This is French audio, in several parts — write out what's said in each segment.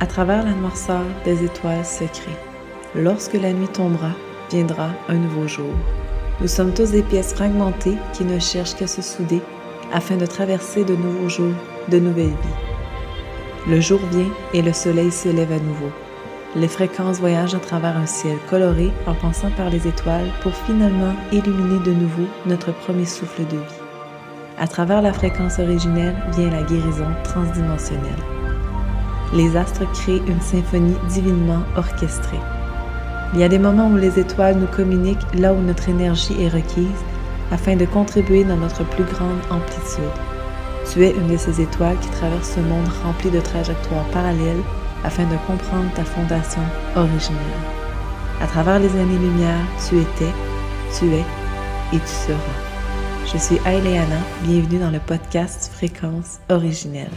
à travers la noirceur des étoiles secrets. Lorsque la nuit tombera, viendra un nouveau jour. Nous sommes tous des pièces fragmentées qui ne cherchent qu'à se souder afin de traverser de nouveaux jours, de nouvelles vies. Le jour vient et le soleil se lève à nouveau. Les fréquences voyagent à travers un ciel coloré en passant par les étoiles pour finalement illuminer de nouveau notre premier souffle de vie. À travers la fréquence originelle vient la guérison transdimensionnelle. Les astres créent une symphonie divinement orchestrée. Il y a des moments où les étoiles nous communiquent là où notre énergie est requise afin de contribuer dans notre plus grande amplitude. Tu es une de ces étoiles qui traversent ce monde rempli de trajectoires parallèles afin de comprendre ta fondation originelle. À travers les années-lumière, tu étais, tu es et tu seras. Je suis Aileana, bienvenue dans le podcast Fréquence originelle.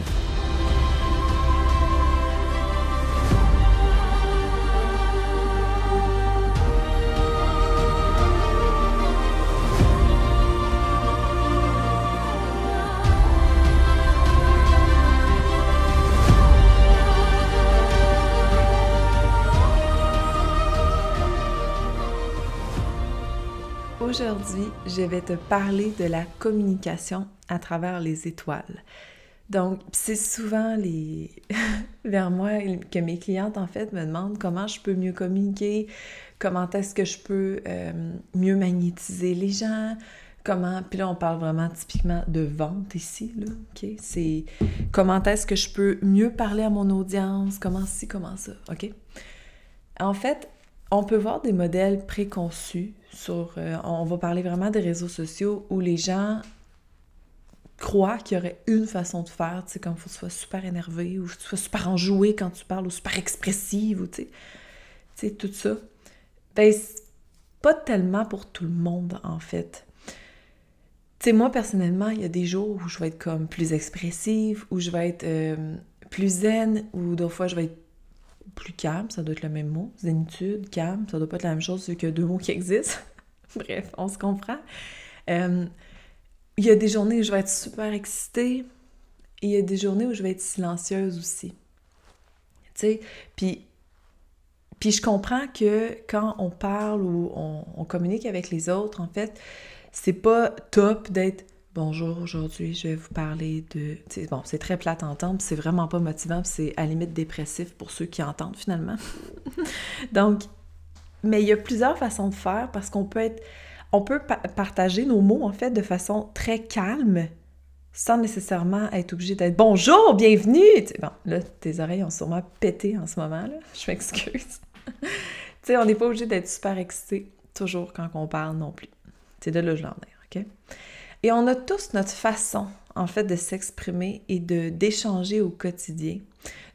Aujourd'hui, je vais te parler de la communication à travers les étoiles. Donc, c'est souvent les vers moi que mes clientes en fait me demandent comment je peux mieux communiquer, comment est-ce que je peux euh, mieux magnétiser les gens, comment puis là on parle vraiment typiquement de vente ici là, OK? C'est comment est-ce que je peux mieux parler à mon audience, comment ci, comment ça, OK? En fait, on peut voir des modèles préconçus sur... Euh, on va parler vraiment des réseaux sociaux où les gens croient qu'il y aurait une façon de faire, tu sais, comme faut que tu sois super énervé ou que tu sois super enjoué quand tu parles ou super expressive ou tu sais, tu sais, tout ça. Ben, pas tellement pour tout le monde, en fait. Tu sais, moi, personnellement, il y a des jours où je vais être comme plus expressive, où je vais être euh, plus zen, ou d'autres fois, je vais être plus calme, ça doit être le même mot. Zénitude, calme, ça doit pas être la même chose, c'est qu'il y a deux mots qui existent. Bref, on se comprend. Euh, il y a des journées où je vais être super excitée et il y a des journées où je vais être silencieuse aussi. Tu sais, puis, puis je comprends que quand on parle ou on, on communique avec les autres, en fait, c'est pas top d'être Bonjour, aujourd'hui je vais vous parler de... Bon, c'est très plate à entendre, c'est vraiment pas motivant, c'est à la limite dépressif pour ceux qui entendent finalement. Donc, mais il y a plusieurs façons de faire parce qu'on peut être... On peut partager nos mots en fait de façon très calme sans nécessairement être obligé d'être bonjour, bienvenue. bon, là, tes oreilles ont sûrement pété en ce moment, là. Je m'excuse. tu sais, on n'est pas obligé d'être super excité toujours quand on parle non plus. C'est de là que je l'en ai, OK? Et on a tous notre façon, en fait, de s'exprimer et de d'échanger au quotidien,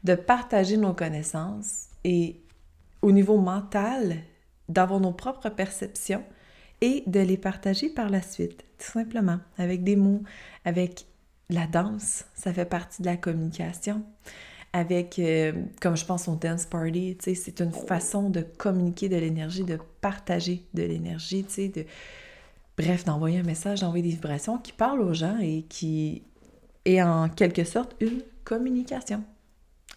de partager nos connaissances et au niveau mental, d'avoir nos propres perceptions et de les partager par la suite, tout simplement, avec des mots, avec la danse, ça fait partie de la communication. Avec, euh, comme je pense au dance party, c'est une façon de communiquer de l'énergie, de partager de l'énergie, tu de, Bref, d'envoyer un message, d'envoyer des vibrations qui parlent aux gens et qui est en quelque sorte une communication.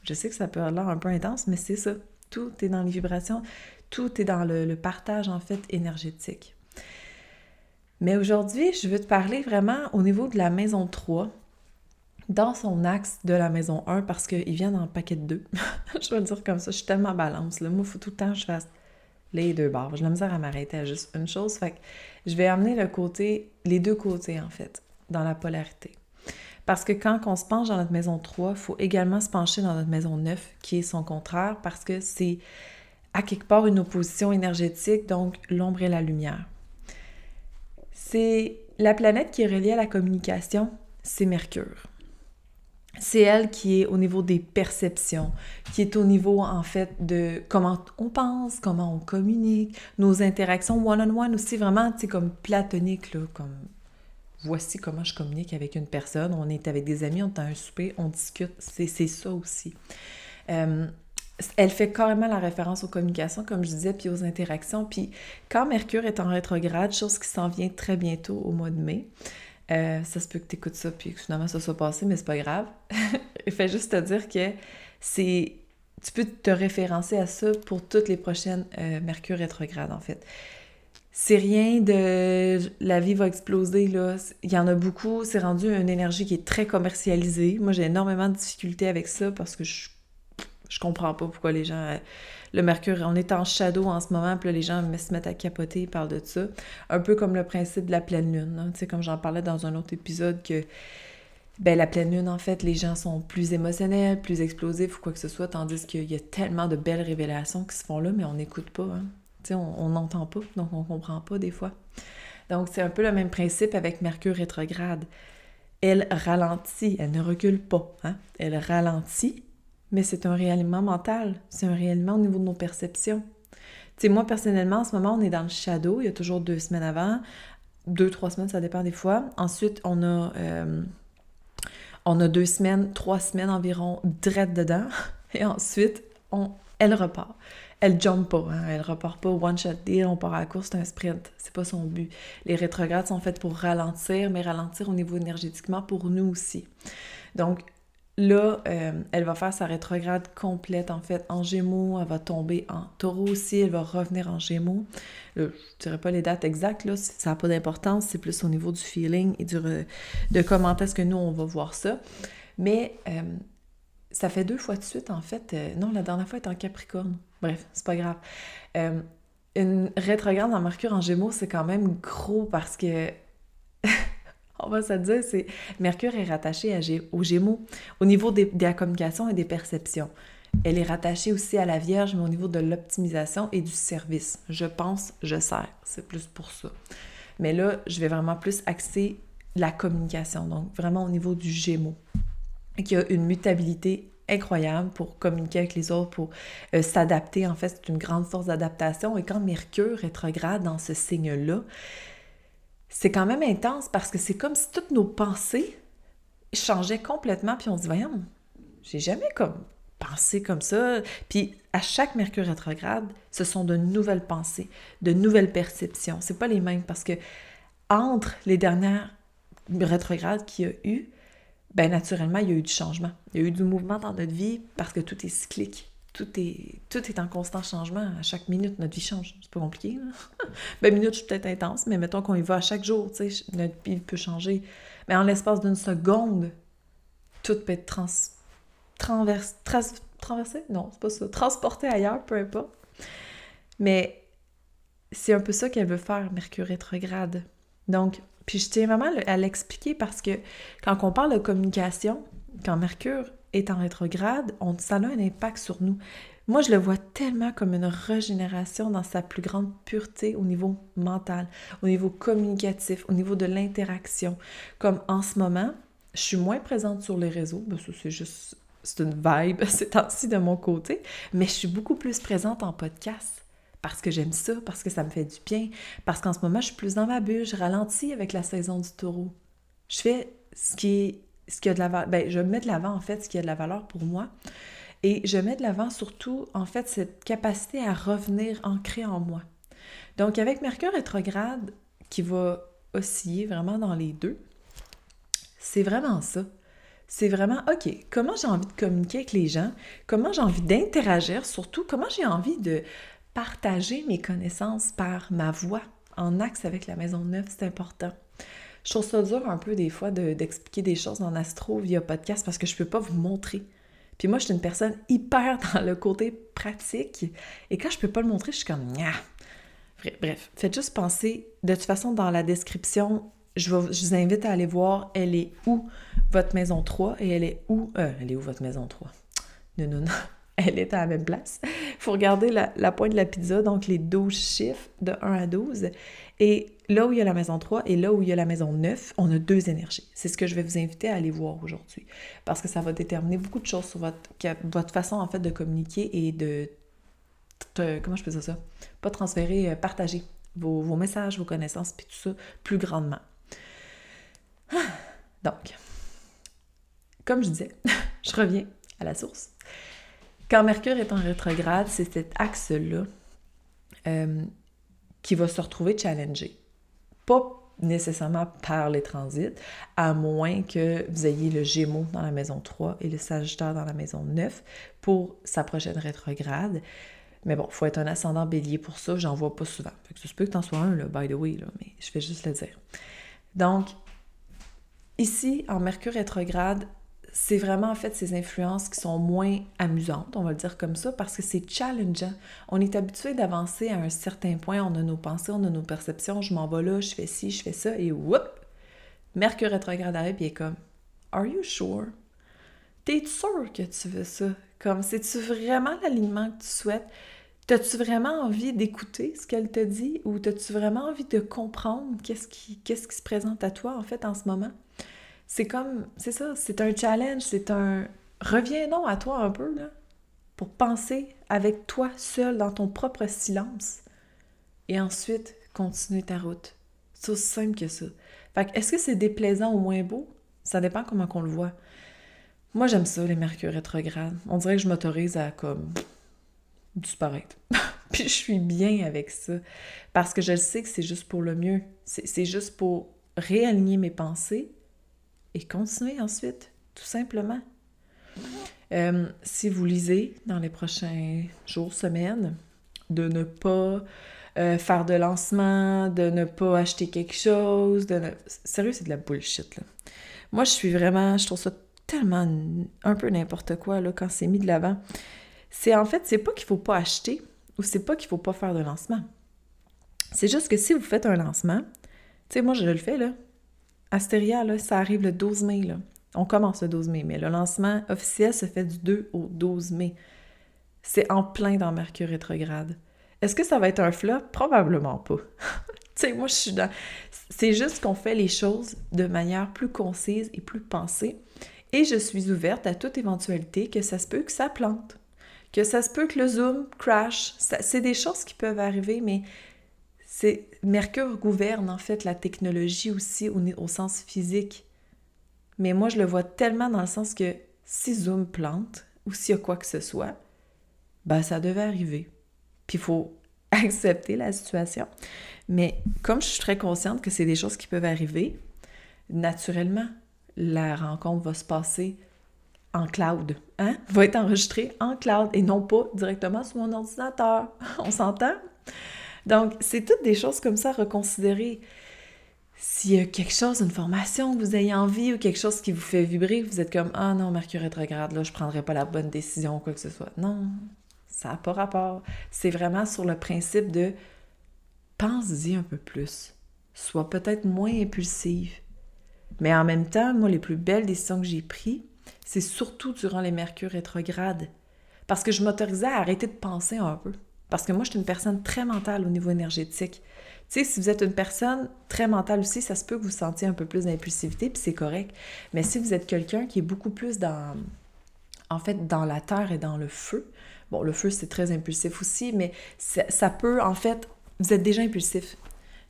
Je sais que ça peut avoir un peu intense, mais c'est ça. Tout est dans les vibrations, tout est dans le, partage en fait énergétique. Mais aujourd'hui, je veux te parler vraiment au niveau de la maison 3, dans son axe de la maison 1, parce qu'il vient dans le paquet de deux. je vais le dire comme ça, je suis tellement balance. Là. Moi, il faut tout le temps que je fasse les deux barres. J'ai la misère à m'arrêter à juste une chose. Fait je vais amener le côté, les deux côtés en fait, dans la polarité. Parce que quand on se penche dans notre maison 3, il faut également se pencher dans notre maison 9, qui est son contraire, parce que c'est à quelque part une opposition énergétique, donc l'ombre et la lumière. C'est la planète qui est reliée à la communication, c'est Mercure c'est elle qui est au niveau des perceptions, qui est au niveau en fait de comment on pense, comment on communique, nos interactions one-on-one aussi vraiment, tu sais, comme platonique, comme voici comment je communique avec une personne, on est avec des amis, on est un souper, on discute, c'est ça aussi. Elle fait carrément la référence aux communications, comme je disais, puis aux interactions. Puis quand Mercure est en rétrograde, chose qui s'en vient très bientôt au mois de mai, euh, ça se peut que tu écoutes ça puis que finalement ça soit passé, mais c'est pas grave. Il fait juste te dire que c'est tu peux te référencer à ça pour toutes les prochaines euh, Mercure rétrograde, en fait. C'est rien de la vie va exploser, là. Il y en a beaucoup. C'est rendu une énergie qui est très commercialisée. Moi, j'ai énormément de difficultés avec ça parce que je, je comprends pas pourquoi les gens. Le Mercure, on est en shadow en ce moment, puis là, les gens se mettent à capoter, ils parlent de ça. Un peu comme le principe de la pleine lune. Tu sais, comme j'en parlais dans un autre épisode que ben, la pleine lune, en fait, les gens sont plus émotionnels, plus explosifs ou quoi que ce soit, tandis qu'il y a tellement de belles révélations qui se font là, mais on n'écoute pas. Hein. On n'entend pas, donc on comprend pas des fois. Donc, c'est un peu le même principe avec Mercure rétrograde. Elle ralentit, elle ne recule pas. Hein? Elle ralentit, mais c'est un réellement mental. C'est un réellement au niveau de nos perceptions. Tu sais, moi, personnellement, en ce moment, on est dans le shadow. Il y a toujours deux semaines avant. Deux, trois semaines, ça dépend des fois. Ensuite, on a... Euh, on a deux semaines, trois semaines environ drette dedans. Et ensuite, on, elle repart. Elle jump pas, hein. elle repart pas one shot deal, on part à la course, c'est un sprint. C'est pas son but. Les rétrogrades sont faites pour ralentir, mais ralentir au niveau énergétiquement pour nous aussi. Donc, Là, euh, elle va faire sa rétrograde complète en fait en Gémeaux, elle va tomber en Taureau aussi, elle va revenir en Gémeaux. je ne dirais pas les dates exactes, ça n'a pas d'importance, c'est plus au niveau du feeling et du de comment est-ce que nous on va voir ça. Mais euh, ça fait deux fois de suite en fait. Euh, non, la dernière fois est en Capricorne. Bref, c'est pas grave. une rétrograde en Mercure en Gémeaux, c'est quand même gros parce que on va se dire, c'est Mercure est rattaché à aux Gémeaux au niveau de la communication et des perceptions. Elle est rattachée aussi à la Vierge, mais au niveau de l'optimisation et du service. Je pense, je sers. C'est plus pour ça. Mais là, je vais vraiment plus axer la communication, donc vraiment au niveau du Gémeaux, qui a une mutabilité incroyable pour communiquer avec les autres, pour euh, s'adapter. En fait, c'est une grande force d'adaptation. Et quand Mercure rétrograde dans ce signe-là, c'est quand même intense parce que c'est comme si toutes nos pensées changeaient complètement, puis on se dit, voyons, j'ai jamais comme pensé comme ça. Puis à chaque Mercure rétrograde, ce sont de nouvelles pensées, de nouvelles perceptions. C'est pas les mêmes parce que entre les dernières rétrogrades qu'il y a eu, ben naturellement, il y a eu du changement. Il y a eu du mouvement dans notre vie parce que tout est cyclique tout est, tout en constant changement. À chaque minute, notre vie change. C'est pas compliqué. Ben, minute, je suis peut-être intense, mais mettons qu'on y va à chaque jour, tu sais, notre vie peut changer. Mais en l'espace d'une seconde, tout peut être trans, transverse, traversé? Non, c'est pas ça. Transporté ailleurs, peu importe. Mais c'est un peu ça qu'elle veut faire, Mercure rétrograde. Donc, puis je tiens vraiment à l'expliquer parce que quand on parle de communication, quand Mercure est en rétrograde, ça a un impact sur nous. Moi, je le vois tellement comme une régénération dans sa plus grande pureté au niveau mental, au niveau communicatif, au niveau de l'interaction. Comme en ce moment, je suis moins présente sur les réseaux, ben, c'est juste, c'est une vibe, c'est ainsi de mon côté, mais je suis beaucoup plus présente en podcast parce que j'aime ça, parce que ça me fait du bien, parce qu'en ce moment, je suis plus dans ma bulle, je ralentis avec la saison du taureau. Je fais ce qui est ben, je mets de l'avant en fait ce qui a de la valeur pour moi. Et je mets de l'avant surtout en fait cette capacité à revenir ancrée en moi. Donc avec Mercure rétrograde qui va osciller vraiment dans les deux, c'est vraiment ça. C'est vraiment, OK, comment j'ai envie de communiquer avec les gens, comment j'ai envie d'interagir, surtout comment j'ai envie de partager mes connaissances par ma voix en axe avec la maison neuve, c'est important. Je trouve ça dur un peu des fois d'expliquer des choses en astro via podcast parce que je peux pas vous montrer. Puis moi, je suis une personne hyper dans le côté pratique. Et quand je peux pas le montrer, je suis comme Bref, faites juste penser. De toute façon, dans la description, je, vous invite à aller voir elle est où votre maison 3 et elle est où. Euh, elle est où votre maison 3? Non, non, non. Elle est à la même place. Il faut regarder la, pointe de la pizza, donc les 12 chiffres de 1 à 12. Et là où il y a la maison 3 et là où il y a la maison 9, on a deux énergies. C'est ce que je vais vous inviter à aller voir aujourd'hui. Parce que ça va déterminer beaucoup de choses sur votre, façon en fait de communiquer et de, comment je peux dire ça? Pas transférer, euh, partager vos, vos messages, vos connaissances, puis tout ça plus grandement. Donc, comme je disais, je reviens à la source. Quand Mercure est en rétrograde, c'est cet axe-là euh, qui va se retrouver challengé. Pas nécessairement par les transits, à moins que vous ayez le Gémeaux dans la maison 3 et le Sagittaire dans la maison 9 pour sa prochaine rétrograde. Mais bon, il faut être un ascendant bélier pour ça, j'en vois pas souvent. Fait que ça peut que t'en sois un, là, by the way, là, mais je vais juste le dire. Donc, ici, en Mercure rétrograde, c'est vraiment en fait ces influences qui sont moins amusantes, on va le dire comme ça, parce que c'est challengeant. On est habitué d'avancer à un certain point, on a nos pensées, on a nos perceptions, je m'en vais là, je fais ci, je fais ça, et whoop! Mercure rétrograde arrive, et est comme Are you sure? T'es sûr que tu veux ça? Comme, c'est-tu vraiment l'alignement que tu souhaites? T'as-tu vraiment envie d'écouter ce qu'elle te dit ou t'as-tu vraiment envie de comprendre qu'est-ce qui, qu'est-ce qui se présente à toi en fait en ce moment? C'est comme, c'est ça, c'est un challenge, c'est un reviens non à toi un peu, là, pour penser avec toi seul dans ton propre silence. Et ensuite, continuer ta route. C'est aussi simple que ça. Fait que, est-ce que c'est déplaisant ou moins beau? Ça dépend comment qu'on le voit. Moi, j'aime ça, les mercures rétrogrades. On dirait que je m'autorise à, comme, disparaître. Puis je suis bien avec ça. Parce que je sais que c'est juste pour le mieux. C'est juste pour réaligner mes pensées et continuer ensuite, tout simplement. Euh, si vous lisez dans les prochains jours, semaines, de ne pas euh, faire de lancement, de ne pas acheter quelque chose, de Sérieux, c'est de la bullshit, là. Moi, je suis vraiment... Je trouve ça tellement un peu n'importe quoi, là, quand c'est mis de l'avant. C'est en fait, c'est pas qu'il faut pas acheter ou c'est pas qu'il faut pas faire de lancement. C'est juste que si vous faites un lancement, tu sais, moi, je le fais, là, Astéria, là, ça arrive le 12 mai. On commence le 12 mai, mais le lancement officiel se fait du 2 au 12 mai. C'est en plein dans Mercure rétrograde. Est-ce que ça va être un flop? Probablement pas. tu sais, moi, je suis dans... C'est juste qu'on fait les choses de manière plus concise et plus pensée. Et je suis ouverte à toute éventualité que ça se peut que ça plante, que ça se peut que le Zoom crash. C'est des choses qui peuvent arriver, mais c'est Mercure gouverne en fait la technologie aussi au, sens physique. Mais moi, je le vois tellement dans le sens que si Zoom plante ou s'il y a quoi que ce soit, ben ça devait arriver. Puis il faut accepter la situation. Mais comme je suis très consciente que c'est des choses qui peuvent arriver, naturellement, la rencontre va se passer en cloud, hein? Va être enregistrée en cloud et non pas directement sur mon ordinateur. On s'entend? Donc, c'est toutes des choses comme ça à reconsidérer. S'il y a quelque chose, une formation que vous ayez envie ou quelque chose qui vous fait vibrer, vous êtes comme Ah non, Mercure rétrograde, là, je ne prendrai pas la bonne décision ou quoi que ce soit. Non, ça n'a pas rapport. C'est vraiment sur le principe de pense-y un peu plus. Sois peut-être moins impulsive. Mais en même temps, moi, les plus belles décisions que j'ai prises, c'est surtout durant les Mercures rétrogrades. Parce que je m'autorisais à arrêter de penser un peu. Parce que moi, je suis une personne très mentale au niveau énergétique. Tu sais, si vous êtes une personne très mentale aussi, ça se peut que vous sentiez un peu plus d'impulsivité, puis c'est correct. Mais si vous êtes quelqu'un qui est beaucoup plus dans, en fait, dans la terre et dans le feu, bon, le feu, c'est très impulsif aussi, mais ça, peut, en fait, vous êtes déjà impulsif.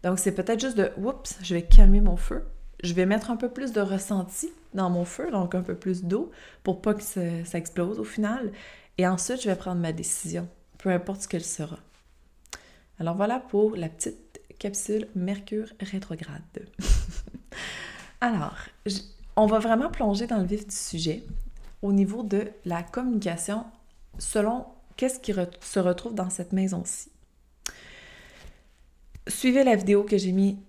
Donc, c'est peut-être juste de, oups, je vais calmer mon feu. Je vais mettre un peu plus de ressenti dans mon feu, donc un peu plus d'eau, pour pas que ça explose au final. Et ensuite, je vais prendre ma décision peu importe ce qu'elle sera. Alors voilà pour la petite capsule Mercure rétrograde. Alors, on va vraiment plonger dans le vif du sujet au niveau de la communication selon qu'est-ce qui se retrouve dans cette maison-ci. Suivez la vidéo que j'ai mis,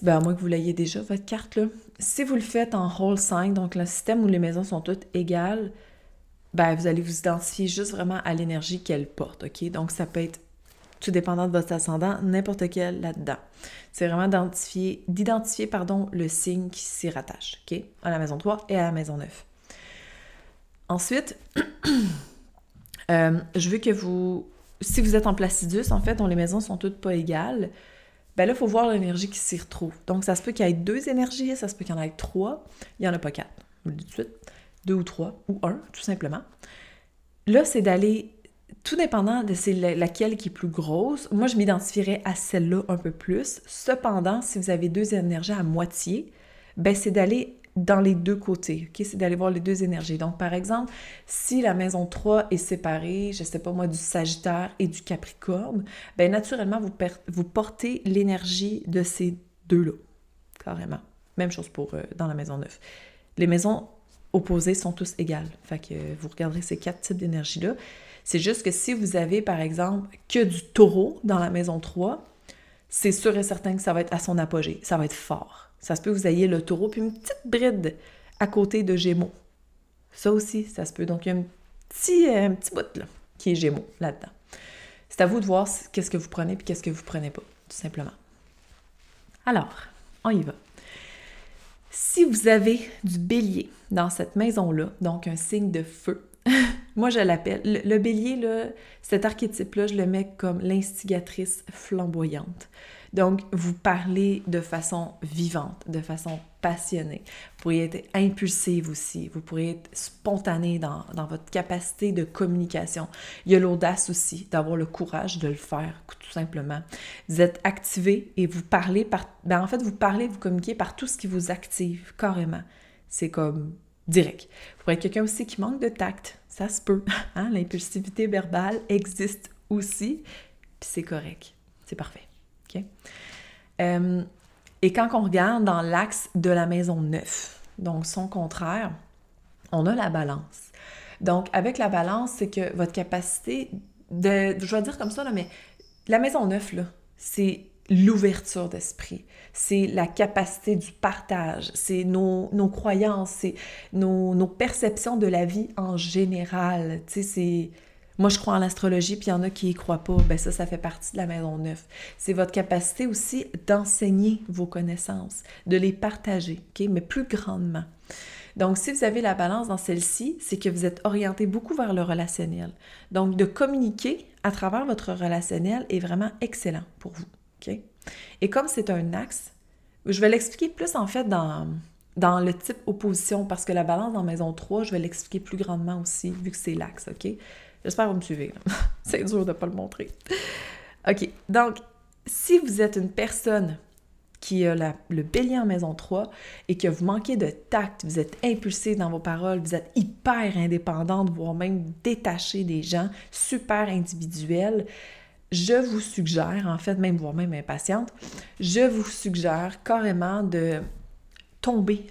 ben à moins que vous l'ayez déjà, votre carte là. Si vous le faites en Whole 5, donc le système où les maisons sont toutes égales, ben, vous allez vous identifier juste vraiment à l'énergie qu'elle porte, OK? Donc, ça peut être, tout dépendant de votre ascendant, n'importe quel là-dedans. C'est vraiment d'identifier, pardon, le signe qui s'y rattache, OK? À la maison 3 et à la maison 9. Ensuite, euh, je veux que vous, si vous êtes en placidus, en fait, dont les maisons sont toutes pas égales, ben là, il faut voir l'énergie qui s'y retrouve. Donc, ça se peut qu'il y ait deux énergies, ça se peut qu'il y en ait trois, il n'y en a pas quatre, vous le dis tout de suite deux ou trois, ou un, tout simplement. Là, c'est d'aller, tout dépendant de laquelle qui est plus grosse, moi, je m'identifierais à celle-là un peu plus. Cependant, si vous avez deux énergies à moitié, ben c'est d'aller dans les deux côtés? C'est d'aller voir les deux énergies. Donc, par exemple, si la maison 3 est séparée, je sais pas moi, du Sagittaire et du Capricorne, ben naturellement, vous, vous portez l'énergie de ces deux-là. carrément. Même chose pour euh, dans la maison neuve. Les maisons opposées sont tous égales. Fait que vous regarderez ces quatre types d'énergie-là. C'est juste que si vous avez, par exemple, que du taureau dans la maison 3, c'est sûr et certain que ça va être à son apogée. Ça va être fort. Ça se peut que vous ayez le taureau puis une petite bride à côté de Gémeaux. Ça aussi, ça se peut. Donc, il y a un petit, euh, un petit bout là, qui est Gémeaux là-dedans. C'est à vous de voir qu'est-ce que vous prenez puis qu'est-ce que vous prenez pas, tout simplement. Alors, on y va. Si vous avez du bélier dans cette maison-là, donc un signe de feu, moi je l'appelle, le, bélier, cet archétype-là, je le mets comme l'instigatrice flamboyante. Donc, vous parlez de façon vivante, de façon passionnée. Vous pourriez être impulsive aussi. Vous pourriez être spontané dans, votre capacité de communication. Il y a l'audace aussi d'avoir le courage de le faire, tout simplement. Vous êtes activé et vous parlez par... Ben, en fait, vous parlez, vous communiquez par tout ce qui vous active, carrément. C'est comme direct. Vous pourriez être quelqu'un aussi qui manque de tact. Ça se peut. Hein? L'impulsivité verbale existe aussi. Puis c'est correct. C'est parfait. Euh, et quand on regarde dans l'axe de la maison 9, donc son contraire, on a la balance. Donc, avec la balance, c'est que votre capacité de, je vais dire comme ça, là, mais la maison 9, là, c'est l'ouverture d'esprit, c'est la capacité du partage, c'est nos, nos, croyances, c'est nos, nos, perceptions de la vie en général. Tu sais, c'est moi, je crois en l'astrologie, puis il y en a qui y croient pas. Ben ça, ça fait partie de la maison neuve. C'est votre capacité aussi d'enseigner vos connaissances, de les partager, OK? Mais plus grandement. Donc, si vous avez la balance dans celle-ci, c'est que vous êtes orienté beaucoup vers le relationnel. Donc, de communiquer à travers votre relationnel est vraiment excellent pour vous, OK? Et comme c'est un axe, je vais l'expliquer plus en fait dans, dans le type opposition, parce que la balance dans maison 3, je vais l'expliquer plus grandement aussi, vu que c'est l'axe, OK? J'espère que vous me suivez. C'est dur de ne pas le montrer. OK. Donc, si vous êtes une personne qui a le bélier en maison 3 et que vous manquez de tact, vous êtes impulsé dans vos paroles, vous êtes hyper indépendante, voire même détaché des gens, super individuel, je vous suggère, en fait, même voire même impatiente, je vous suggère carrément de tomber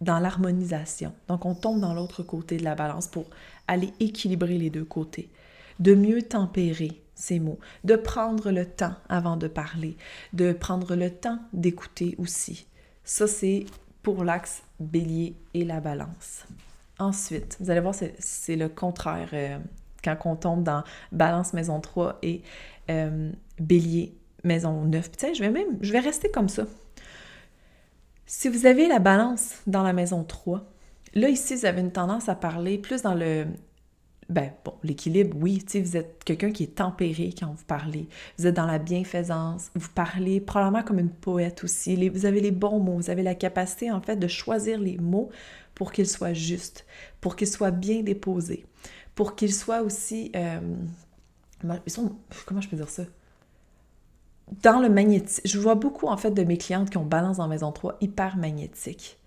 dans l'harmonisation. Donc, on tombe dans l'autre côté de la balance pour aller équilibrer les deux côtés, de mieux tempérer ces mots, de prendre le temps avant de parler, de prendre le temps d'écouter aussi. Ça, c'est pour l'axe bélier et la balance. Ensuite, vous allez voir, c'est le contraire euh, quand on tombe dans balance maison 3 et euh, bélier maison 9. Puis, je vais même, je vais rester comme ça. Si vous avez la balance dans la maison 3, Là, ici, vous avez une tendance à parler plus dans le. Ben, bon, l'équilibre, oui, tu vous êtes quelqu'un qui est tempéré quand vous parlez. Vous êtes dans la bienfaisance. Vous parlez probablement comme une poète aussi. vous avez les bons mots. Vous avez la capacité, en fait, de choisir les mots pour qu'ils soient justes, pour qu'ils soient bien déposés, pour qu'ils soient aussi. Euh, comment je peux dire ça? Dans le magnétique. Je vois beaucoup, en fait, de mes clientes qui ont balance en maison 3 hyper magnétique.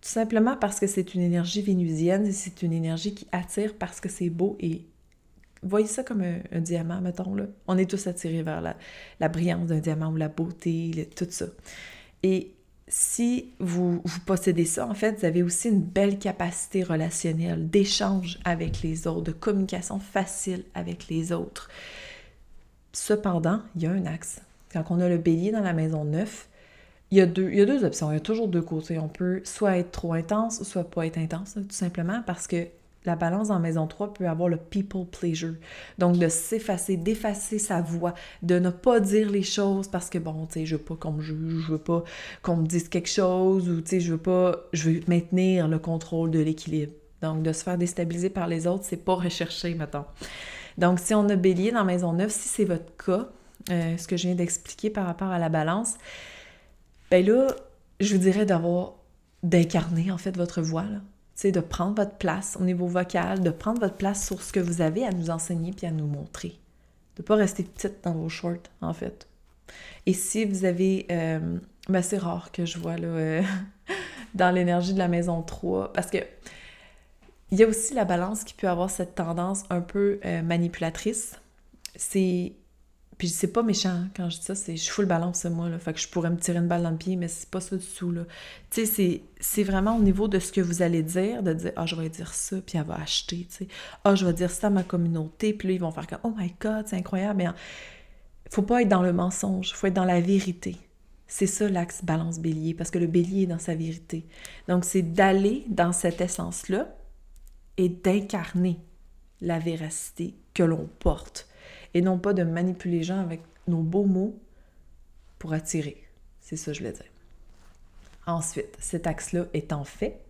Tout simplement parce que c'est une énergie vénusienne et c'est une énergie qui attire parce que c'est beau et voyez ça comme un, diamant, mettons là. On est tous attirés vers la, la brillance d'un diamant ou la beauté, tout ça. Et si vous, vous possédez ça, en fait, vous avez aussi une belle capacité relationnelle, d'échange avec les autres, de communication facile avec les autres. Cependant, il y a un axe. Quand on a le bélier dans la maison 9, il y, a deux, il y a deux options, il y a toujours deux côtés. On peut soit être trop intense, soit pas être intense, tout simplement, parce que la balance en maison 3 peut avoir le people pleasure. Donc, de s'effacer, d'effacer sa voix, de ne pas dire les choses parce que, bon, tu sais, je veux pas qu'on me juge, je veux pas qu'on me dise quelque chose ou, tu sais, je veux pas, je veux maintenir le contrôle de l'équilibre. Donc, de se faire déstabiliser par les autres, c'est pas recherché, mettons. Donc, si on a bélier dans maison 9, si c'est votre cas, euh, ce que je viens d'expliquer par rapport à la balance, ben là, je vous dirais d'avoir, d'incarner en fait votre voix, là. sais, de prendre votre place au niveau vocal, de prendre votre place sur ce que vous avez à nous enseigner puis à nous montrer. De ne pas rester petite dans vos shorts, en fait. Et si vous avez... Euh, ben c'est rare que je vois là, euh, dans l'énergie de la maison 3, parce que il y a aussi la balance qui peut avoir cette tendance un peu euh, manipulatrice. C'est puis c'est pas méchant quand je dis ça, c'est je fous le balance moi là, fait que je pourrais me tirer une balle dans le pied, mais c'est pas ça du tout là. Tu sais, c'est vraiment au niveau de ce que vous allez dire, de dire ah je vais dire ça, puis elle va acheter, tu sais. Ah je vais dire ça à ma communauté, puis là ils vont faire comme oh my god c'est incroyable, mais faut pas être dans le mensonge, faut être dans la vérité. C'est ça l'axe balance bélier, parce que le bélier est dans sa vérité. Donc c'est d'aller dans cette essence là et d'incarner la véracité que l'on porte et non pas de manipuler les gens avec nos beaux mots pour attirer. C'est ça je voulais dire. Ensuite, cet axe-là étant fait,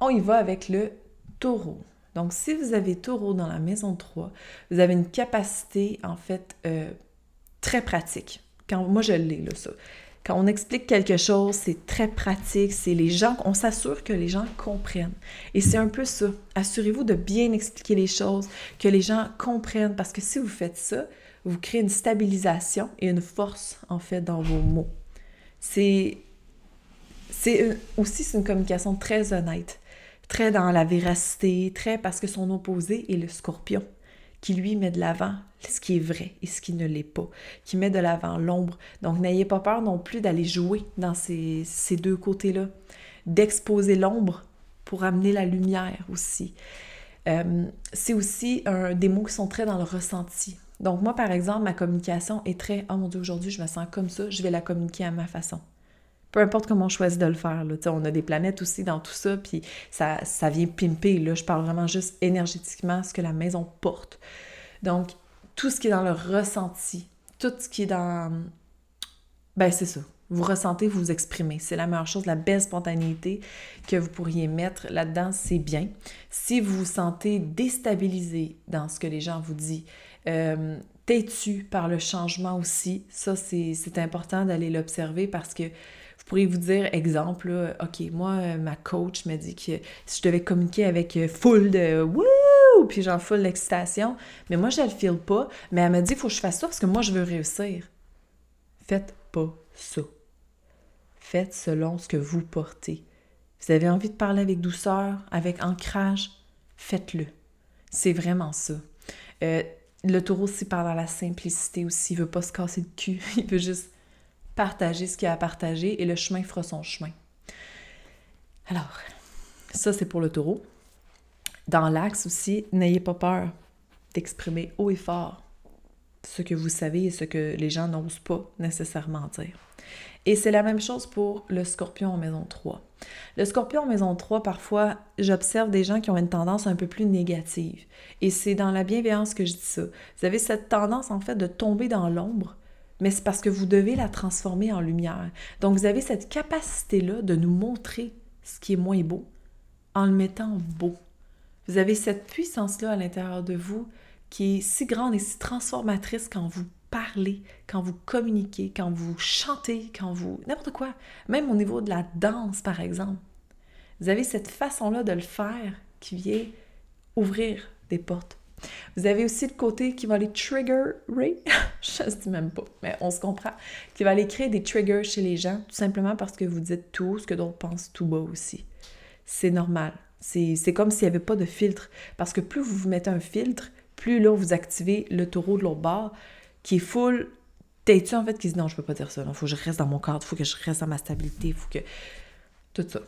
on y va avec le taureau. Donc, si vous avez taureau dans la maison 3, vous avez une capacité, en fait, euh, très pratique. Quand, moi, je l'ai, là, ça. Quand on explique quelque chose, c'est très pratique, c'est les gens, on s'assure que les gens comprennent. Et c'est un peu ça. Assurez-vous de bien expliquer les choses, que les gens comprennent, parce que si vous faites ça, vous créez une stabilisation et une force, en fait, dans vos mots. C'est, aussi une communication très honnête, très dans la véracité, très parce que son opposé est le scorpion qui lui met de l'avant ce qui est vrai et ce qui ne l'est pas, qui met de l'avant l'ombre. Donc n'ayez pas peur non plus d'aller jouer dans ces, deux côtés-là, d'exposer l'ombre pour amener la lumière aussi. Euh, c'est aussi des mots qui sont très dans le ressenti. Donc moi, par exemple, ma communication est très « Oh mon Dieu, aujourd'hui, je me sens comme ça, je vais la communiquer à ma façon » peu importe comment on choisit de le faire. Là. On a des planètes aussi dans tout ça, puis ça, ça vient pimper. Là. Je parle vraiment juste énergétiquement ce que la maison porte. Donc, tout ce qui est dans le ressenti, tout ce qui est dans... Ben, c'est ça. Vous ressentez, vous vous exprimez. C'est la meilleure chose, la belle spontanéité que vous pourriez mettre là-dedans, c'est bien. Si vous vous sentez déstabilisé dans ce que les gens vous disent, euh, têtu par le changement aussi, ça, c'est important d'aller l'observer parce que pourriez vous dire, exemple, OK, moi, euh, ma coach m'a dit que si je devais communiquer avec euh, full de wouh, puis genre full d'excitation, mais moi, je le file pas, mais elle m'a dit, il faut que je fasse ça parce que moi, je veux réussir. Faites pas ça. Faites selon ce que vous portez. Vous avez envie de parler avec douceur, avec ancrage, faites-le. C'est vraiment ça. Euh, le taureau aussi parle à la simplicité aussi. Il veut pas se casser le cul. Il veut juste partager ce qu'il y a à partager et le chemin fera son chemin. Alors, ça c'est pour le taureau. Dans l'axe aussi, n'ayez pas peur d'exprimer haut et fort ce que vous savez et ce que les gens n'osent pas nécessairement dire. Et c'est la même chose pour le scorpion en maison 3. Le scorpion en maison 3, parfois, j'observe des gens qui ont une tendance un peu plus négative. Et c'est dans la bienveillance que je dis ça. Vous avez cette tendance, en fait, de tomber dans l'ombre mais c'est parce que vous devez la transformer en lumière. Donc, vous avez cette capacité-là de nous montrer ce qui est moins beau en le mettant beau. Vous avez cette puissance-là à l'intérieur de vous qui est si grande et si transformatrice quand vous parlez, quand vous communiquez, quand vous chantez, quand vous... n'importe quoi. Même au niveau de la danse, par exemple. Vous avez cette façon-là de le faire qui vient ouvrir des portes vous avez aussi le côté qui va les triggerer, je ne dis même pas, mais on se comprend, qui va aller créer des triggers chez les gens, tout simplement parce que vous dites tout ce que d'autres pensent tout bas aussi. C'est normal. C'est comme s'il n'y avait pas de filtre. Parce que plus vous vous mettez un filtre, plus là, vous activez le taureau de l'autre bord, qui est full T'es-tu en fait qui dit non, je peux pas dire ça, il faut que je reste dans mon cadre, il faut que je reste dans ma stabilité, il faut que. Tout ça.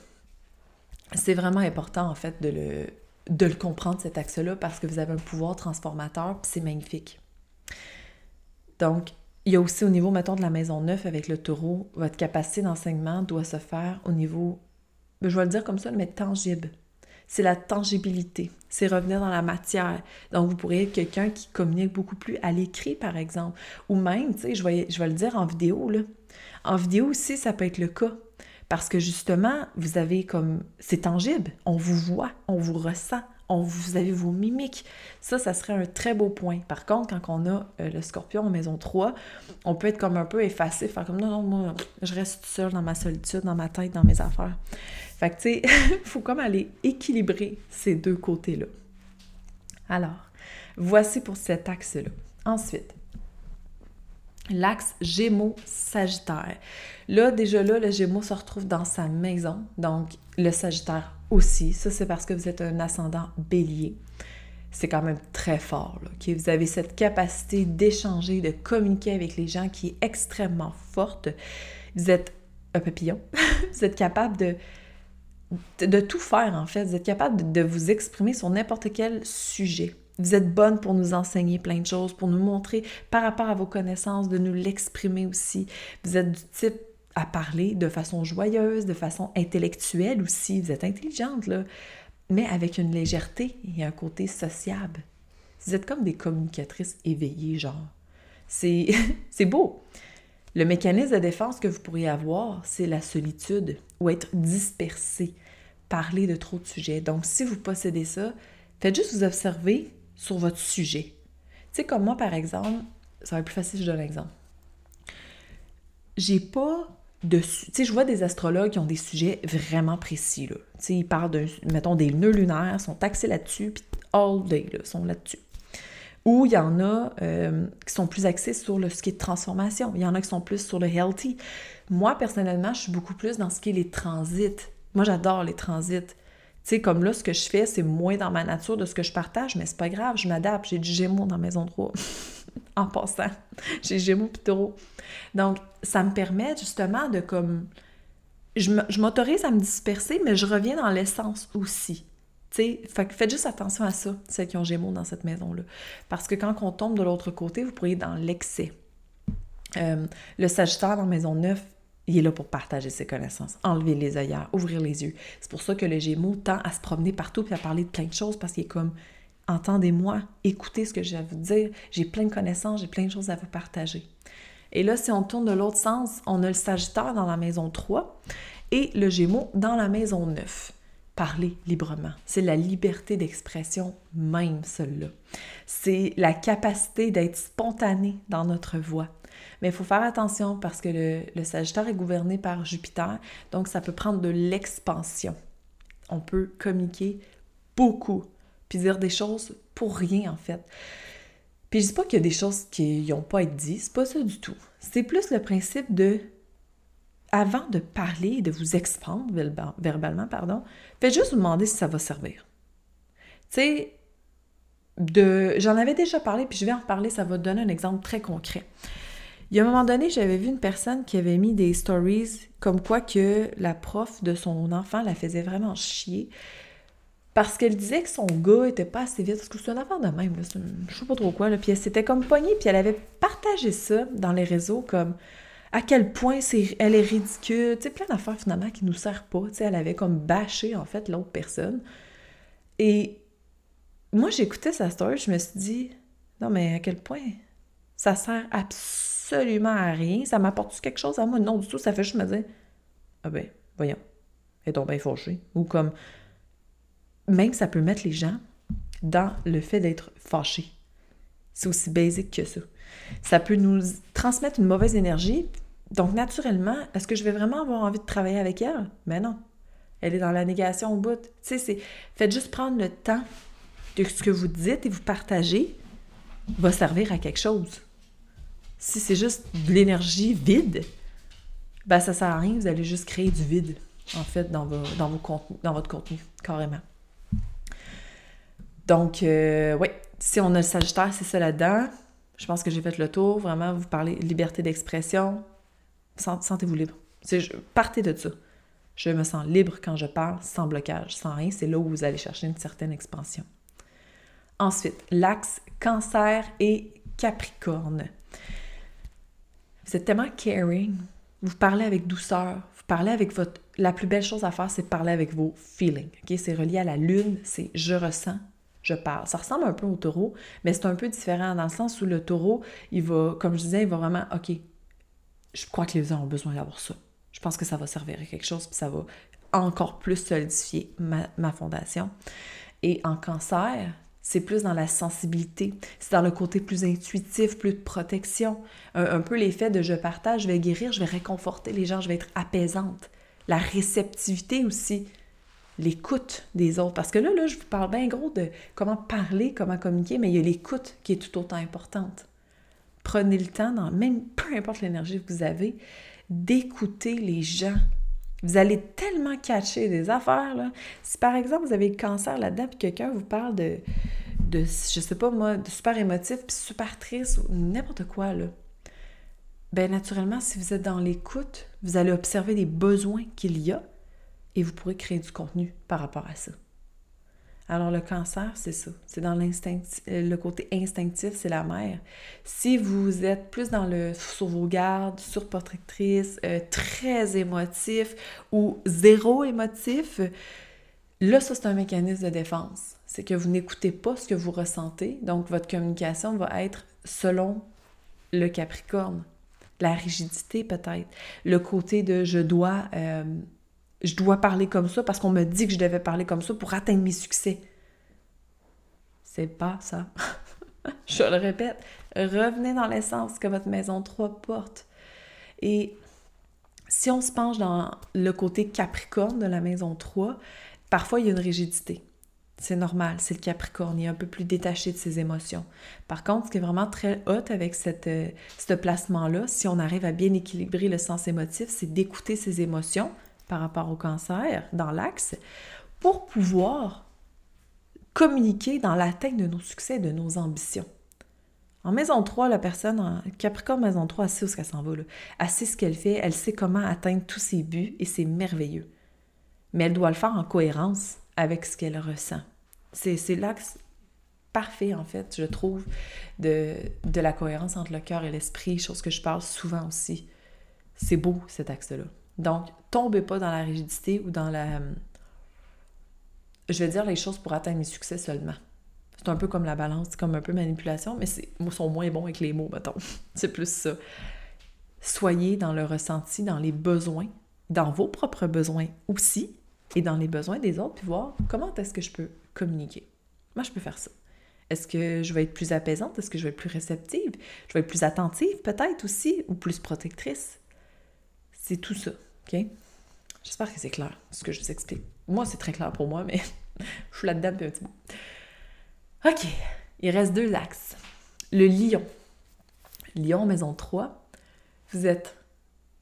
C'est vraiment important en fait de le, de le comprendre, cet axe-là, parce que vous avez un pouvoir transformateur, puis c'est magnifique. Donc, il y a aussi au niveau, mettons, de la maison neuve avec le taureau, votre capacité d'enseignement doit se faire au niveau, je vais le dire comme ça, mais tangible. C'est la tangibilité, c'est revenir dans la matière. Donc, vous pourriez être quelqu'un qui communique beaucoup plus à l'écrit, par exemple, ou même, tu sais, je vais, je vais le dire en vidéo, là. En vidéo aussi, ça peut être le cas. Parce que justement, vous avez comme... C'est tangible, on vous voit, on vous ressent, on, vous avez vos mimiques. Ça, ça serait un très beau point. Par contre, quand on a euh, le scorpion en maison 3, on peut être comme un peu effacé, faire comme non, non, moi, je reste seule dans ma solitude, dans ma tête, dans mes affaires. Fait que, tu sais, il faut comme aller équilibrer ces deux côtés-là. Alors, voici pour cet axe-là. Ensuite, l'axe Gémeaux-Sagittaire. Là, déjà là, le Gémeaux se retrouve dans sa maison, donc le Sagittaire aussi. Ça, c'est parce que vous êtes un ascendant bélier. c'est quand même très fort. Là, Vous avez cette capacité d'échanger, de communiquer avec les gens qui est extrêmement forte. Vous êtes un papillon. vous êtes capable de, de, tout faire, en fait. Vous êtes capable de, vous exprimer sur n'importe quel sujet. Vous êtes bonne pour nous enseigner plein de choses, pour nous montrer par rapport à vos connaissances, de nous l'exprimer aussi. Vous êtes du type à parler de façon joyeuse, de façon intellectuelle aussi. Vous êtes intelligente, là mais avec une légèreté et un côté sociable. Vous êtes comme des communicatrices éveillées, genre. C'est, beau. Le mécanisme de défense que vous pourriez avoir, c'est la solitude ou être dispersé, parler de trop de sujets. Donc, si vous possédez ça, faites juste vous observer sur votre sujet. Tu sais, comme moi, par exemple, ça va être plus facile, je donne un exemple. J'ai pas tu sais, je vois des astrologues qui ont des sujets vraiment précis, là. Tu sais, ils parlent, de, mettons, des nœuds lunaires, sont taxés là-dessus, puis all day, là, sont là-dessus. Ou il y en a euh, qui sont plus axés sur le, ce qui est de transformation. Il y en a qui sont plus sur le healthy. Moi, personnellement, je suis beaucoup plus dans ce qui est les transits. Moi, j'adore les transits. Tu comme là, ce que je fais, c'est moins dans ma nature de ce que je partage, mais c'est pas grave, je m'adapte. J'ai du gémeaux dans Maison 3. en passant. J'ai Gémeaux Pitoro. Donc, ça me permet justement de comme. Je m'autorise à me disperser, mais je reviens dans l'essence aussi. faites juste attention à ça, celles qui ont Gémeaux dans cette maison-là. Parce que quand on tombe de l'autre côté, vous pourriez dans l'excès. Euh, le Sagittaire dans Maison 9, il est là pour partager ses connaissances, enlever les œillères, ouvrir les yeux. C'est pour ça que le Gémeaux tend à se promener partout et à parler de plein de choses parce qu'il est comme entendez-moi, écoutez ce que j'ai à vous dire, j'ai plein de connaissances, j'ai plein de choses à vous partager. Et là, si on tourne de l'autre sens, on a le Sagittaire dans la maison 3 et le Gémeaux dans la maison 9. Parler librement. C'est la liberté d'expression même, celle-là. C'est la capacité d'être spontané dans notre voix. Mais il faut faire attention parce que le, Sagittaire est gouverné par Jupiter, donc ça peut prendre de l'expansion. On peut communiquer beaucoup puis dire des choses pour rien, en fait. Puis je dis pas qu'il y a des choses qui n'ont pas été dites, c'est pas ça du tout. C'est plus le principe de, avant de parler et de vous expandre verbalement, pardon, faites juste vous demander si ça va servir. Tu sais, de, j'en avais déjà parlé, puis je vais en reparler, ça va donner un exemple très concret. Il y a un moment donné, j'avais vu une personne qui avait mis des stories comme quoi que la prof de son enfant la faisait vraiment chier parce qu'elle disait que son gars était pas assez vite, parce que c'est une affaire de même, là, je sais pas trop quoi, là, puis elle s'était comme pognée, puis elle avait partagé ça dans les réseaux, comme à quel point elle est ridicule, tu sais, plein d'affaires finalement qui nous servent pas, elle avait comme bâché, en fait, l'autre personne. Et moi, j'écoutais sa story, je me suis dit, non, mais à quel point ça sert absolument à rien, ça m'apporte quelque chose à moi? Non, du tout, ça fait juste me dire, ah ben, voyons, elle est donc bien fauchée. Ou comme, même ça peut mettre les gens dans le fait d'être fâchés. C'est aussi basique que ça. Ça peut nous transmettre une mauvaise énergie. Donc, naturellement, est-ce que je vais vraiment avoir envie de travailler avec elle? Mais non. Elle est dans la négation au bout. Tu sais, c'est... Faites juste prendre le temps de ce que vous dites et vous partagez va servir à quelque chose. Si c'est juste de l'énergie vide, ben ça sert à rien, vous allez juste créer du vide, en fait, dans, vos, vos dans votre contenu, carrément. Donc, euh, oui, si on a le Sagittaire, c'est ça là-dedans. Je pense que j'ai fait le tour. Vraiment, vous parlez liberté d'expression. Sentez-vous libre. partez de ça. Je me sens libre quand je parle, sans blocage, sans rien. C'est là où vous allez chercher une certaine expansion. Ensuite, l'axe cancer et capricorne. Vous êtes tellement caring. Vous parlez avec douceur. Vous parlez avec votre... La plus belle chose à faire, c'est parler avec vos feelings. C'est relié à la lune. C'est je ressens, je parle. Ça ressemble un peu au taureau, mais c'est un peu différent dans le sens où le taureau, il va, comme je disais, il va vraiment, OK, je crois que les gens ont besoin d'avoir ça. Je pense que ça va servir à quelque chose, puis ça va encore plus solidifier ma, fondation. Et en cancer, c'est plus dans la sensibilité, c'est dans le côté plus intuitif, plus de protection. Un, peu l'effet de je partage, je vais guérir, je vais réconforter les gens, je vais être apaisante. La réceptivité aussi l'écoute des autres. Parce que là, là, je vous parle bien gros de comment parler, comment communiquer, mais il y a l'écoute qui est tout autant importante. Prenez le temps, dans, même peu importe l'énergie que vous avez, d'écouter les gens. Vous allez tellement catcher des affaires. Là. Si par exemple vous avez le cancer là-dedans, puis quelqu'un vous parle de de, je sais pas moi, de super émotif, puis super triste, ou n'importe quoi, là, ben naturellement, si vous êtes dans l'écoute, vous allez observer les besoins qu'il y a et vous pourrez créer du contenu par rapport à ça. Alors le cancer, c'est ça. C'est dans euh, le côté instinctif, c'est la mère. Si vous êtes plus dans le sur vos gardes, surprotectrice, euh, très émotif ou zéro émotif, là, ça, c'est un mécanisme de défense. C'est que vous n'écoutez pas ce que vous ressentez, donc votre communication va être selon le Capricorne. La rigidité, peut-être. Le côté de je dois. Euh, je dois parler comme ça parce qu'on me dit que je devais parler comme ça pour atteindre mes succès. C'est pas ça. je le répète, revenez dans l'essence que votre maison 3 porte. Et si on se penche dans le côté capricorne de la maison 3, parfois il y a une rigidité. C'est normal, c'est le Capricorne, il est un peu plus détaché de ses émotions. Par contre, ce qui est vraiment très hot avec euh, ce placement-là, si on arrive à bien équilibrer le sens émotif, c'est d'écouter ses émotions, par rapport au cancer dans l'axe pour pouvoir communiquer dans l'atteinte de nos succès, de nos ambitions. En maison 3, la personne, en Capricorne maison 3, elle sait où qu'elle s'en va. Elle sait ce qu'elle fait, elle sait comment atteindre tous ses buts et c'est merveilleux. Mais elle doit le faire en cohérence avec ce qu'elle ressent. C'est l'axe parfait, en fait, je trouve, de, la cohérence entre le cœur et l'esprit, chose que je parle souvent aussi. C'est beau, cet axe-là. Donc, tombez pas dans la rigidité ou dans la... Je vais dire les choses pour atteindre mes succès seulement. C'est un peu comme la balance, comme un peu manipulation, mais c'est sont moins bons avec les mots, mettons. c'est plus ça. Soyez dans le ressenti, dans les besoins, dans vos propres besoins aussi, et dans les besoins des autres, puis voir comment est-ce que je peux communiquer. Moi, je peux faire ça. Est-ce que je vais être plus apaisante? Est-ce que je vais être plus réceptive? Je vais être plus attentive peut-être aussi, ou plus protectrice? C'est tout ça. OK? J'espère que c'est clair, ce que je vous explique. Moi, c'est très clair pour moi, mais je suis là-dedans un petit bout. OK, il reste deux axes. Le lion. Lion, maison 3, vous êtes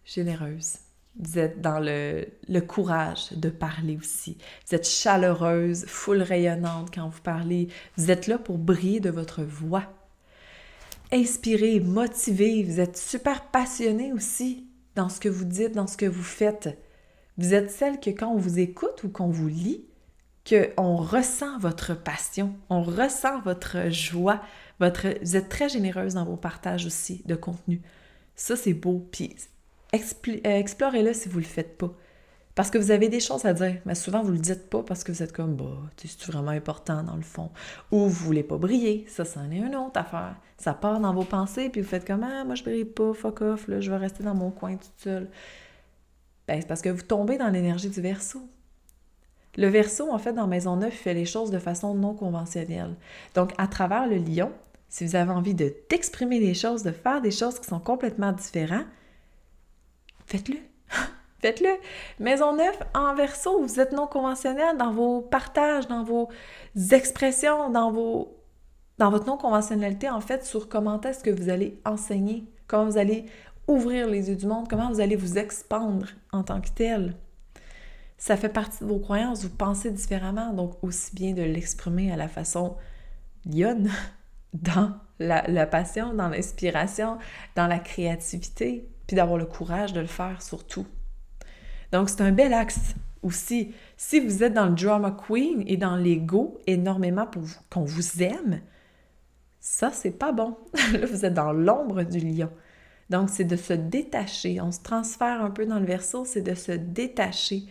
généreuse. Vous êtes dans le, courage de parler aussi. Vous êtes chaleureuse, full rayonnante quand vous parlez. Vous êtes là pour briller de votre voix. Inspirée, motivée, vous êtes super passionnée aussi dans ce que vous dites, dans ce que vous faites. Vous êtes celle que quand on vous écoute ou qu'on vous lit, qu'on ressent votre passion, on ressent votre joie, vous êtes très généreuse dans vos partages aussi de contenu. Ça, c'est beau. Puis explorez-le si vous ne le faites pas. Parce que vous avez des choses à dire, mais souvent vous ne le dites pas parce que vous êtes comme, bah, c'est vraiment important dans le fond? Ou vous voulez pas briller, ça, c'en est une autre affaire. Ça part dans vos pensées, puis vous faites comme, ah, moi je brille pas, fuck off, je vais rester dans mon coin toute seule. Ben, c'est parce que vous tombez dans l'énergie du verso. Le verso, en fait, dans Maison 9, fait les choses de façon non conventionnelle. Donc, à travers le lion, si vous avez envie de t'exprimer des choses, de faire des choses qui sont complètement différentes, faites-le. Faites-le. Maison neuve en verso, vous êtes non conventionnel dans vos partages, dans vos expressions, dans vos dans votre non conventionnalité en fait sur comment est-ce que vous allez enseigner, comment vous allez ouvrir les yeux du monde, comment vous allez vous expandre en tant que tel. Ça fait partie de vos croyances, vous pensez différemment, donc aussi bien de l'exprimer à la façon lionne, dans la, la passion, dans l'inspiration, dans la créativité, puis d'avoir le courage de le faire surtout. Donc, c'est un bel axe aussi. Si vous êtes dans le drama queen et dans l'ego énormément pour qu'on vous aime, ça, c'est pas bon. Là, vous êtes dans l'ombre du lion. Donc, c'est de se détacher. On se transfère un peu dans le verso, c'est de se détacher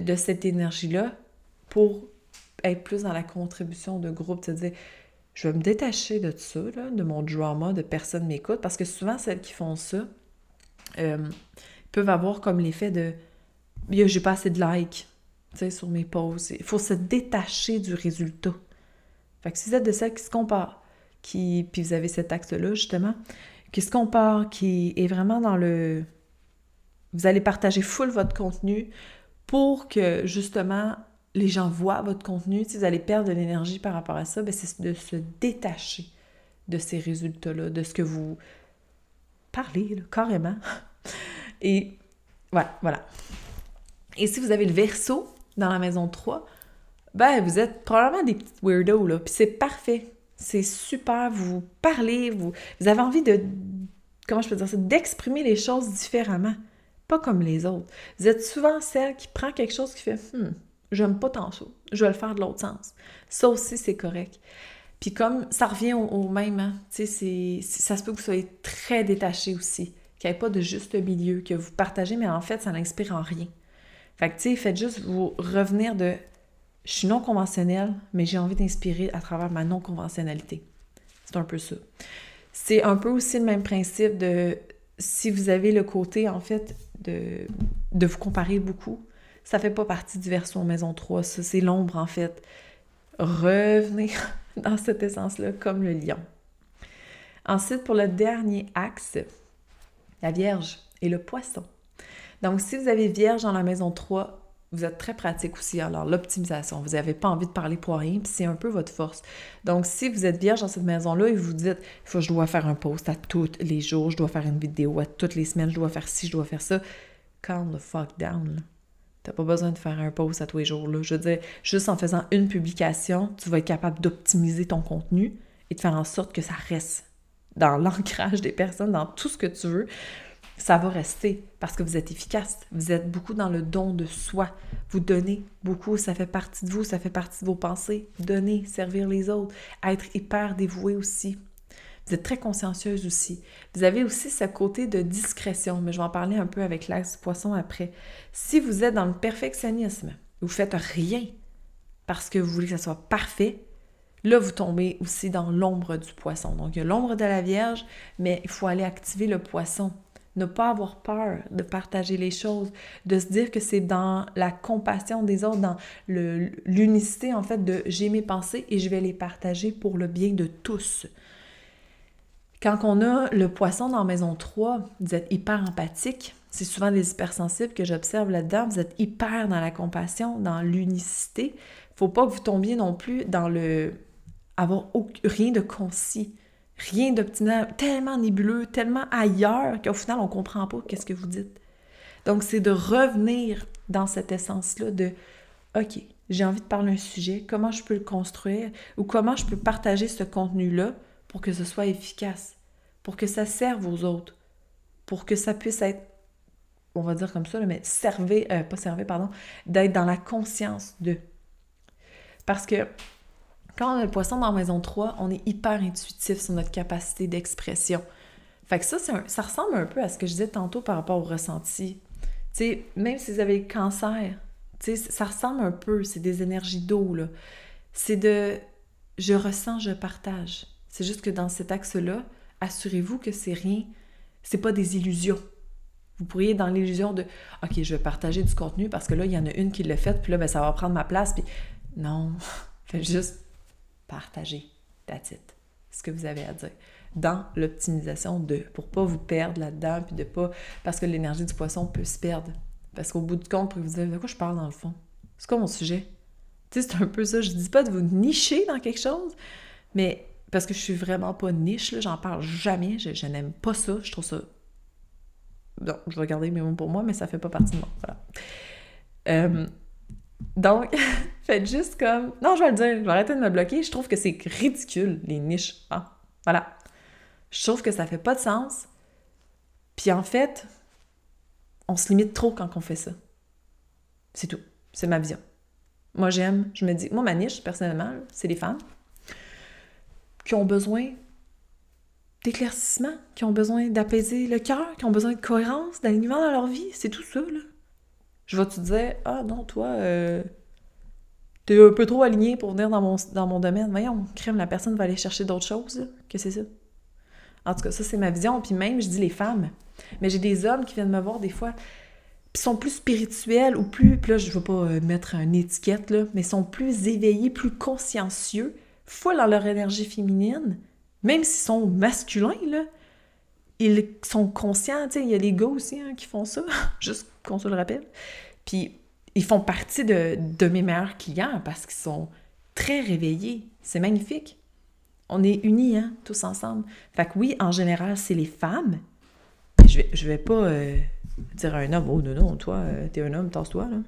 de cette énergie-là pour être plus dans la contribution de groupe, cest dire je vais me détacher de ça, de mon drama, de personne m'écoute, parce que souvent, celles qui font ça euh, peuvent avoir comme l'effet de j'ai pas assez de likes sur mes posts. Il faut se détacher du résultat. Fait que si vous êtes de celles qui se comparent, qui, puis vous avez cet axe-là, justement, qui se compare, qui est vraiment dans le... Vous allez partager full votre contenu pour que, justement, les gens voient votre contenu. Si vous allez perdre de l'énergie par rapport à ça, ben, c'est de se détacher de ces résultats-là, de ce que vous parlez, carrément. Et voilà, voilà. Et si vous avez le verso dans la maison 3, ben vous êtes probablement des petits weirdos, là. Puis c'est parfait. C'est super, vous parlez, vous, vous avez envie de, comment je peux dire ça, d'exprimer les choses différemment, pas comme les autres. Vous êtes souvent celle qui prend quelque chose qui fait, hmm, j'aime pas tant ça, je vais le faire de l'autre sens. Ça aussi, c'est correct. Puis comme ça revient au, même, hein, tu sais, ça se peut que vous soyez très détaché aussi, qu'il n'y ait pas de juste milieu, que vous partagez, mais en fait, ça n'inspire en rien. Fait que, tu sais, faites juste vous revenir de je suis non conventionnelle, mais j'ai envie d'inspirer à travers ma non-conventionnalité. C'est un peu ça. C'est un peu aussi le même principe de si vous avez le côté, en fait, de, de vous comparer beaucoup, ça fait pas partie du version maison 3, ça, c'est l'ombre, en fait. Revenez dans cette essence-là comme le lion. Ensuite, pour le dernier axe, la Vierge et le poisson. Donc, si vous avez Vierge dans la maison 3, vous êtes très pratique aussi. Alors, l'optimisation, vous n'avez pas envie de parler pour rien, puis c'est un peu votre force. Donc, si vous êtes vierge dans cette maison-là et vous dites, faut je dois faire un post à tous les jours, je dois faire une vidéo à toutes les semaines, je dois faire ci, je dois faire ça, calm the fuck down. T'as pas besoin de faire un post à tous les jours. Là. Je veux dire, juste en faisant une publication, tu vas être capable d'optimiser ton contenu et de faire en sorte que ça reste dans l'ancrage des personnes, dans tout ce que tu veux ça va rester parce que vous êtes efficace. Vous êtes beaucoup dans le don de soi. Vous donnez beaucoup, ça fait partie de vous, ça fait partie de vos pensées. Donner, servir les autres, être hyper dévoué aussi. Vous êtes très consciencieuse aussi. Vous avez aussi ce côté de discrétion, mais je vais en parler un peu avec l'axe poisson après. Si vous êtes dans le perfectionnisme, vous faites rien parce que vous voulez que ça soit parfait, là, vous tombez aussi dans l'ombre du poisson. Donc, il y a l'ombre de la Vierge, mais il faut aller activer le poisson ne pas avoir peur de partager les choses, de se dire que c'est dans la compassion des autres, dans l'unicité en fait de j'ai mes pensées et je vais les partager pour le bien de tous. Quand on a le poisson dans Maison 3, vous êtes hyper empathique. C'est souvent des hypersensibles que j'observe là-dedans. Vous êtes hyper dans la compassion, dans l'unicité. Faut pas que vous tombiez non plus dans le avoir rien de concis rien d'optimal, tellement nébuleux, tellement ailleurs qu'au final, on comprend pas qu'est-ce que vous dites. Donc, c'est de revenir dans cette essence-là de OK, j'ai envie de parler un sujet, comment je peux le construire ou comment je peux partager ce contenu-là pour que ce soit efficace, pour que ça serve aux autres, pour que ça puisse être, on va dire comme ça, mais servir, euh, pas servir, pardon, d'être dans la conscience de. Parce que quand on a le poisson dans Maison 3, on est hyper intuitif sur notre capacité d'expression. Fait que ça, ça ressemble un peu à ce que je disais tantôt par rapport au ressenti. Tu sais, même si vous avez le cancer, tu sais, ça ressemble un peu, c'est des énergies d'eau, là. C'est de je ressens, je partage. C'est juste que dans cet axe-là, assurez-vous que c'est rien, c'est pas des illusions. Vous pourriez dans l'illusion de OK, je vais partager du contenu parce que là, il y en a une qui l'a fait, puis là, ben, ça va prendre ma place, puis non, faites juste partager. That's it. Ce que vous avez à dire. Dans l'optimisation de, pour pas vous perdre là-dedans, puis de pas. Parce que l'énergie du poisson peut se perdre. Parce qu'au bout du compte, vous dire de quoi je parle dans le fond? C'est quoi mon sujet? Tu sais, c'est un peu ça. Je dis pas de vous nicher dans quelque chose, mais parce que je suis vraiment pas niche, j'en parle jamais. Je, n'aime pas ça. Je trouve ça. Non, je vais garder mes mots pour moi, mais ça fait pas partie de moi. Voilà. Euh, donc, faites juste comme. Non, je vais le dire, je vais arrêter de me bloquer. Je trouve que c'est ridicule, les niches. Ah, voilà. Je trouve que ça fait pas de sens. Puis en fait, on se limite trop quand on fait ça. C'est tout. C'est ma vision. Moi, j'aime, je me dis, moi, ma niche, personnellement, c'est les femmes qui ont besoin d'éclaircissement, qui ont besoin d'apaiser le cœur, qui ont besoin de cohérence, d'alignement dans leur vie. C'est tout ça, là. Je vais te dire, ah non, toi, euh, t'es un peu trop aligné pour venir dans mon, dans mon domaine. Voyons, crème, la personne va aller chercher d'autres choses, que c'est ça. En tout cas, ça, c'est ma vision. Puis même, je dis les femmes. Mais j'ai des hommes qui viennent me voir des fois, puis sont plus spirituels ou plus, là, je vais pas euh, mettre une étiquette, là, mais sont plus éveillés, plus consciencieux, full dans leur énergie féminine, même s'ils sont masculins, là. Ils sont conscients, tu il y a les gars aussi hein, qui font ça, juste qu'on se le rappelle. Puis ils font partie de, mes meilleurs clients parce qu'ils sont très réveillés. C'est magnifique. On est unis, hein, tous ensemble. Fait que oui, en général, c'est les femmes. Je vais, je vais pas euh, dire à un homme, oh non, non, toi, euh, t'es un homme, tasse-toi, là.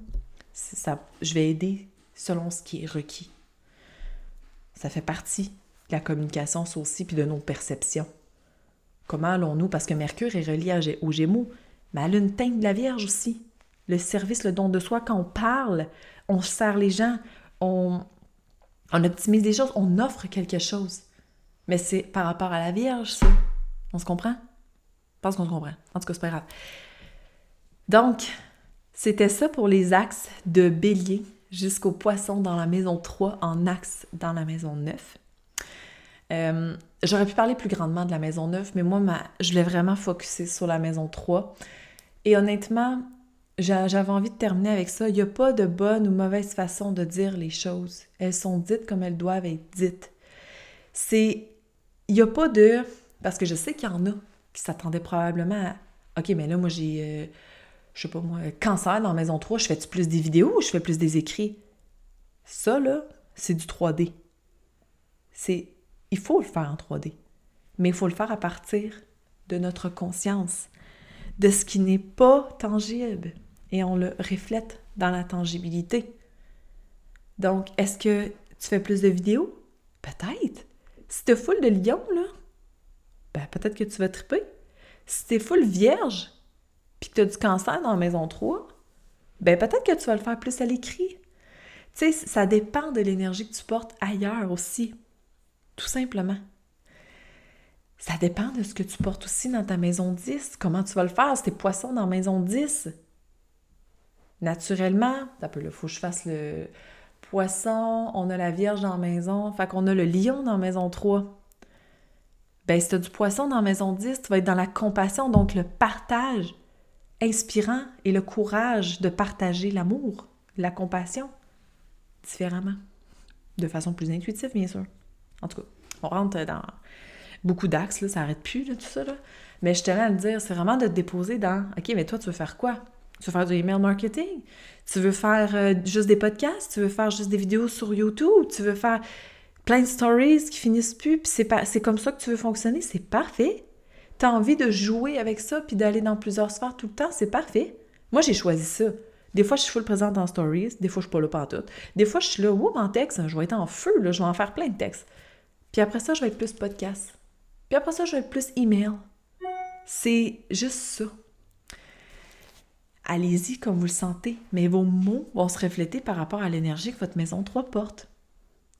Ça, je vais aider selon ce qui est requis. Ça fait partie de la communication, ça aussi, puis de nos perceptions. Comment allons-nous? Parce que Mercure est relié aux Gémeaux, mais elle a une teinte de la Vierge aussi. Le service, le don de soi, quand on parle, on sert les gens, on, optimise des choses, on offre quelque chose. Mais c'est par rapport à la Vierge, ça. On se comprend? Je pense qu'on se comprend. En tout cas, c'est pas grave. Donc, c'était ça pour les axes de bélier jusqu'au poisson dans la maison 3 en axe dans la maison 9. Euh, j'aurais pu parler plus grandement de la maison 9, mais moi, je voulais vraiment focuser sur la maison 3. Et honnêtement, j'avais envie de terminer avec ça. Il n'y a pas de bonne ou mauvaise façon de dire les choses. Elles sont dites comme elles doivent être dites. C'est. Il n'y a pas de. Parce que je sais qu'il y en a qui s'attendaient probablement à. OK, mais là, moi, j'ai. Euh, je sais pas moi, cancer dans Maison 3, je fais-tu plus des vidéos ou je fais plus des écrits? Ça, là, c'est du 3D. C'est. Il faut le faire en 3D. Mais il faut le faire à partir de notre conscience, de ce qui n'est pas tangible. Et on le reflète dans la tangibilité. Donc, est-ce que tu fais plus de vidéos? Peut-être. Si t'es full de lions, là, ben peut-être que tu vas triper. Si t'es full vierge, puis que tu as du cancer dans la maison 3, ben peut-être que tu vas le faire plus à l'écrit. Tu sais, ça dépend de l'énergie que tu portes ailleurs aussi, tout simplement. Ça dépend de ce que tu portes aussi dans ta maison 10. Comment tu vas le faire? T'es poisson dans la maison 10? Naturellement, il faut que je fasse le poisson, on a la Vierge dans la maison, fait qu'on a le lion dans la maison 3. Ben, si tu as du poisson dans la maison 10, tu vas être dans la compassion, donc le partage inspirant et le courage de partager l'amour, la compassion, différemment. De façon plus intuitive, bien sûr. En tout cas, on rentre dans beaucoup d'axes, ça n'arrête plus, tout ça. Mais je tenais à le dire, c'est vraiment de te déposer dans OK, mais toi, tu veux faire quoi? Tu veux faire du email marketing? Tu veux faire euh, juste des podcasts? Tu veux faire juste des vidéos sur YouTube? Tu veux faire plein de stories qui finissent plus? Puis c'est comme ça que tu veux fonctionner? C'est parfait tu as envie de jouer avec ça puis d'aller dans plusieurs sphères tout le temps, c'est parfait. Moi, j'ai choisi ça. Des fois, je suis full présente en stories, des fois, je suis pas là tout. Des fois, je suis là, ouh, en texte, je vais être en feu, là, je vais en faire plein de textes. Puis après ça, je vais être plus podcast. Puis après ça, je vais être plus email. C'est juste ça. Allez-y comme vous le sentez, mais vos mots vont se refléter par rapport à l'énergie que votre maison 3 porte.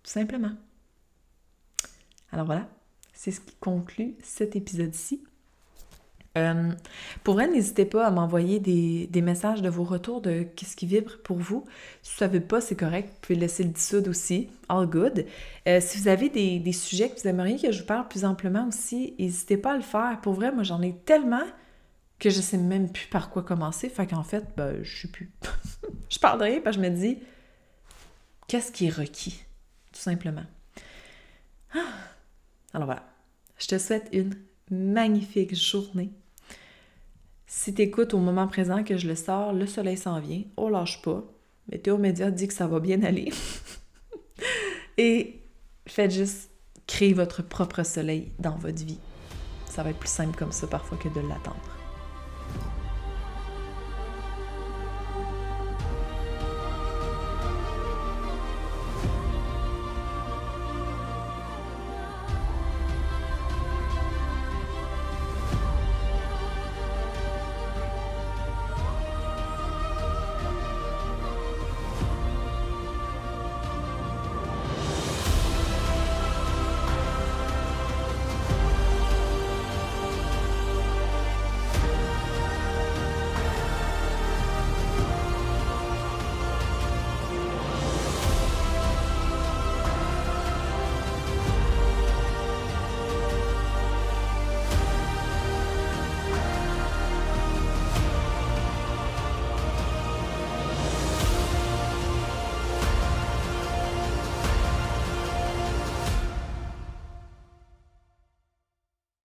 Tout simplement. Alors voilà, c'est ce qui conclut cet épisode-ci. Euh, pour vrai, n'hésitez pas à m'envoyer des, messages de vos retours de qu'est-ce qui vibre pour vous. Si vous ne savez pas, c'est correct. Vous pouvez laisser le dissoudre aussi. All good. Euh, si vous avez des, sujets que vous aimeriez que je vous parle plus amplement aussi, n'hésitez pas à le faire. Pour vrai, moi, j'en ai tellement que je sais même plus par quoi commencer. Fait qu'en fait, ben, je sais plus. je parle de rien parce que je me dis, qu'est-ce qui est requis? Tout simplement? Ah! Alors voilà. Je te souhaite une magnifique journée. Si tu écoutes au moment présent que je le sors, le soleil s'en vient, oh lâche pas. Météo Média dit que ça va bien aller. Et faites juste créer votre propre soleil dans votre vie. Ça va être plus simple comme ça parfois que de l'attendre.